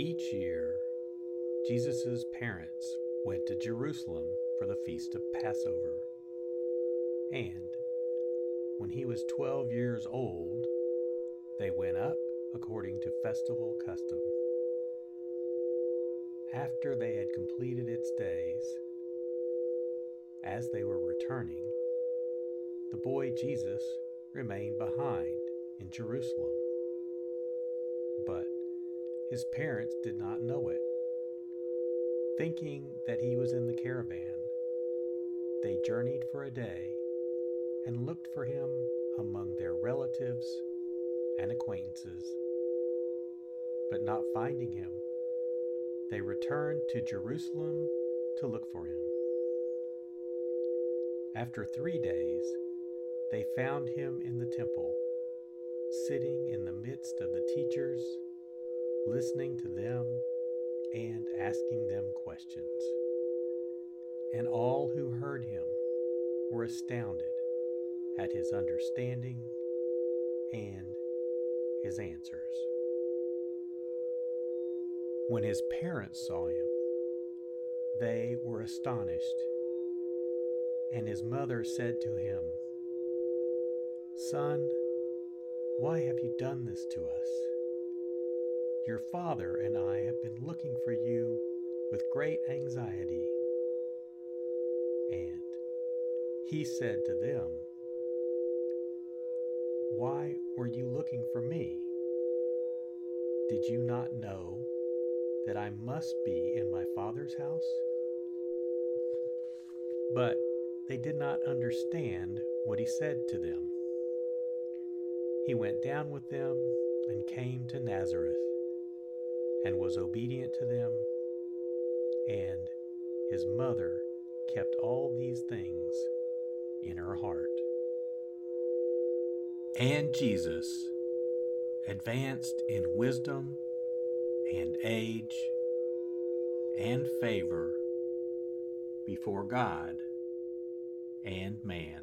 Each year, Jesus' parents went to Jerusalem for the feast of Passover. And when he was 12 years old, they went up according to festival custom. After they had completed its days, as they were returning, the boy Jesus remained behind in Jerusalem. His parents did not know it. Thinking that he was in the caravan, they journeyed for a day and looked for him among their relatives and acquaintances. But not finding him, they returned to Jerusalem to look for him. After three days, they found him in the temple, sitting in the midst of the teachers listening to them and asking them questions. And all who heard him were astounded at his understanding and his answers. When his parents saw him, they were astonished. And his mother said to him, Son, why have you done this to us? Your father and I have been looking for you with great anxiety. And he said to them, Why were you looking for me? Did you not know that I must be in my father's house? But they did not understand what he said to them. He went down with them and came to Nazareth and was obedient to them, and his mother kept all these things in her heart. And Jesus advanced in wisdom and age and favor before God and man.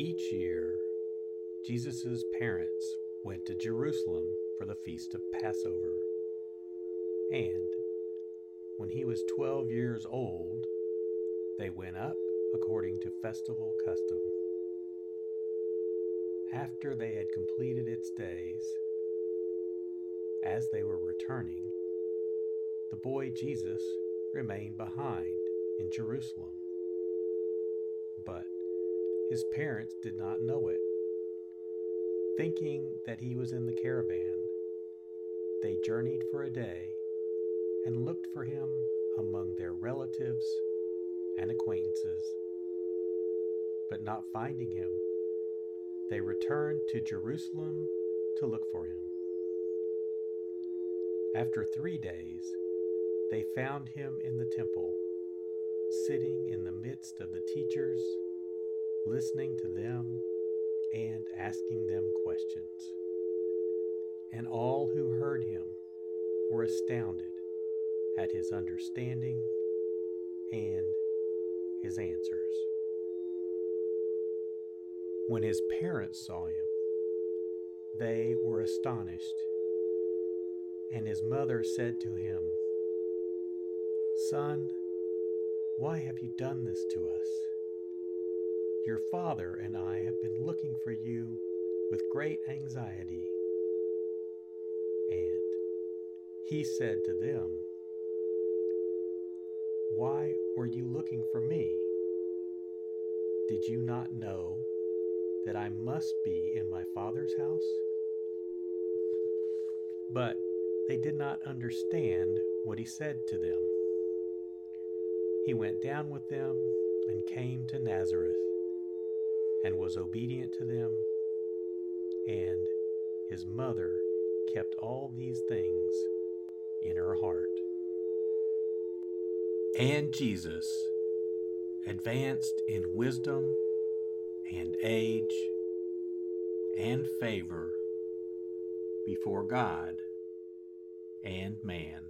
Each year, Jesus' parents went to Jerusalem for the feast of Passover. And when he was 12 years old, they went up according to festival custom. After they had completed its days, as they were returning, the boy Jesus remained behind in Jerusalem. But his parents did not know it. Thinking that he was in the caravan, they journeyed for a day and looked for him among their relatives and acquaintances. But not finding him, they returned to Jerusalem to look for him. After three days, they found him in the temple, sitting in the midst of the teachers listening to them and asking them questions. And all who heard him were astounded at his understanding and his answers. When his parents saw him, they were astonished. And his mother said to him, Son, why have you done this to us? Your father and I have been looking for you with great anxiety. And he said to them, Why were you looking for me? Did you not know that I must be in my father's house? But they did not understand what he said to them. He went down with them and came to Nazareth and was obedient to them, and his mother kept all these things in her heart. And Jesus advanced in wisdom and age and favor before God and man.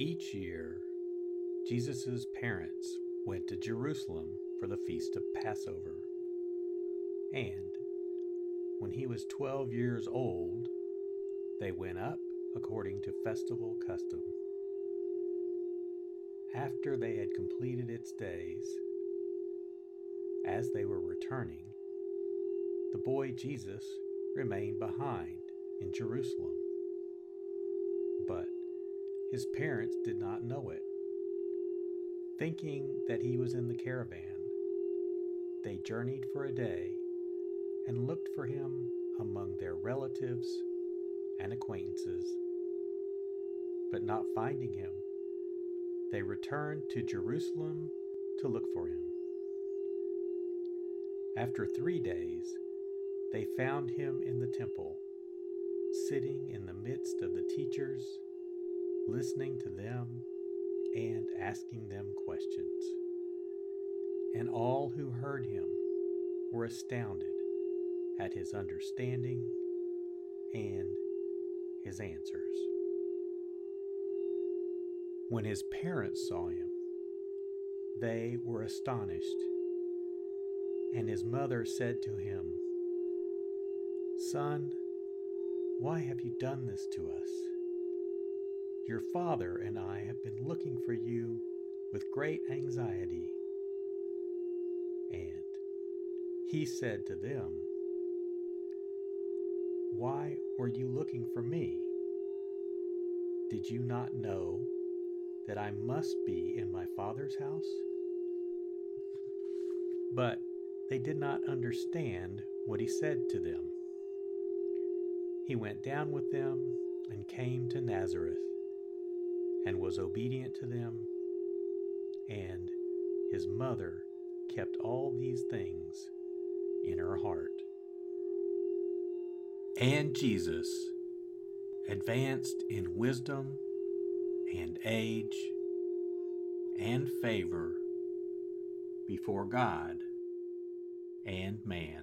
Each year, Jesus' parents went to Jerusalem for the feast of Passover. And when he was 12 years old, they went up according to festival custom. After they had completed its days, as they were returning, the boy Jesus remained behind in Jerusalem. But his parents did not know it. Thinking that he was in the caravan, they journeyed for a day and looked for him among their relatives and acquaintances. But not finding him, they returned to Jerusalem to look for him. After three days, they found him in the temple, sitting in the midst of the teachers, listening to them and asking them questions. And all who heard him were astounded at his understanding and his answers. When his parents saw him, they were astonished. And his mother said to him, Son, why have you done this to us? Your father and I have been looking for you with great anxiety. And he said to them, why were you looking for me? Did you not know that I must be in my Father's house? But they did not understand what he said to them. He went down with them and came to Nazareth and was obedient to them, and his mother kept all these things in her heart and Jesus advanced in wisdom and age and favor before God and man.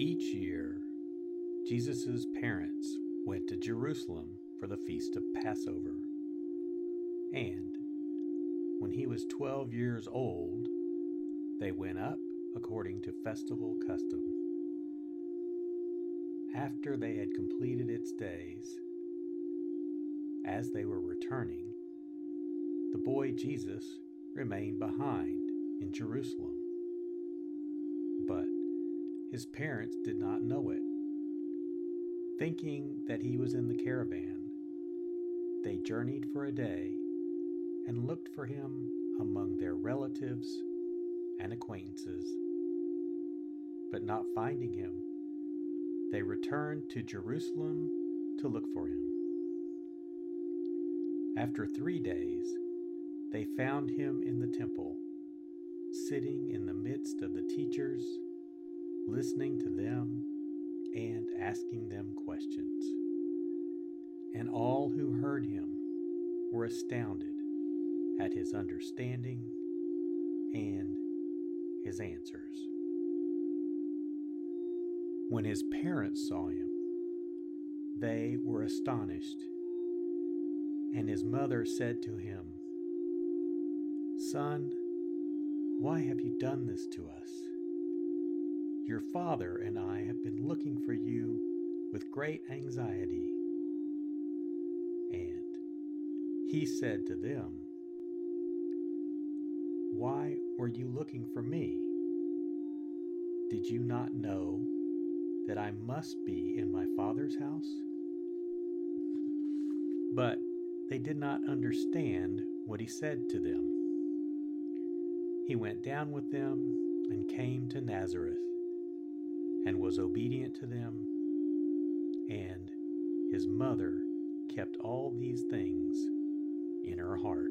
Each year, Jesus' parents went to Jerusalem for the feast of Passover. And when he was twelve years old, they went up according to festival custom. After they had completed its days, as they were returning, the boy Jesus remained behind in Jerusalem. But his parents did not know it. Thinking that he was in the caravan, they journeyed for a day and looked for him among their relatives and acquaintances. But not finding him, they returned to Jerusalem to look for him. After three days, they found him in the temple, sitting in the midst of the teachers, listening to them and asking them questions. And all who heard him were astounded at his understanding and his answers. When his parents saw him, they were astonished. And his mother said to him, Son, why have you done this to us? Your father and I have been looking for you with great anxiety. And he said to them, Why were you looking for me? Did you not know that I must be in my Father's house? But they did not understand what he said to them. He went down with them and came to Nazareth and was obedient to them, and his mother kept all these things in her heart.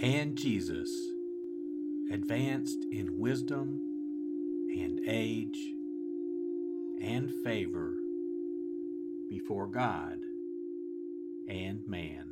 And Jesus advanced in wisdom and age and favor before God and man.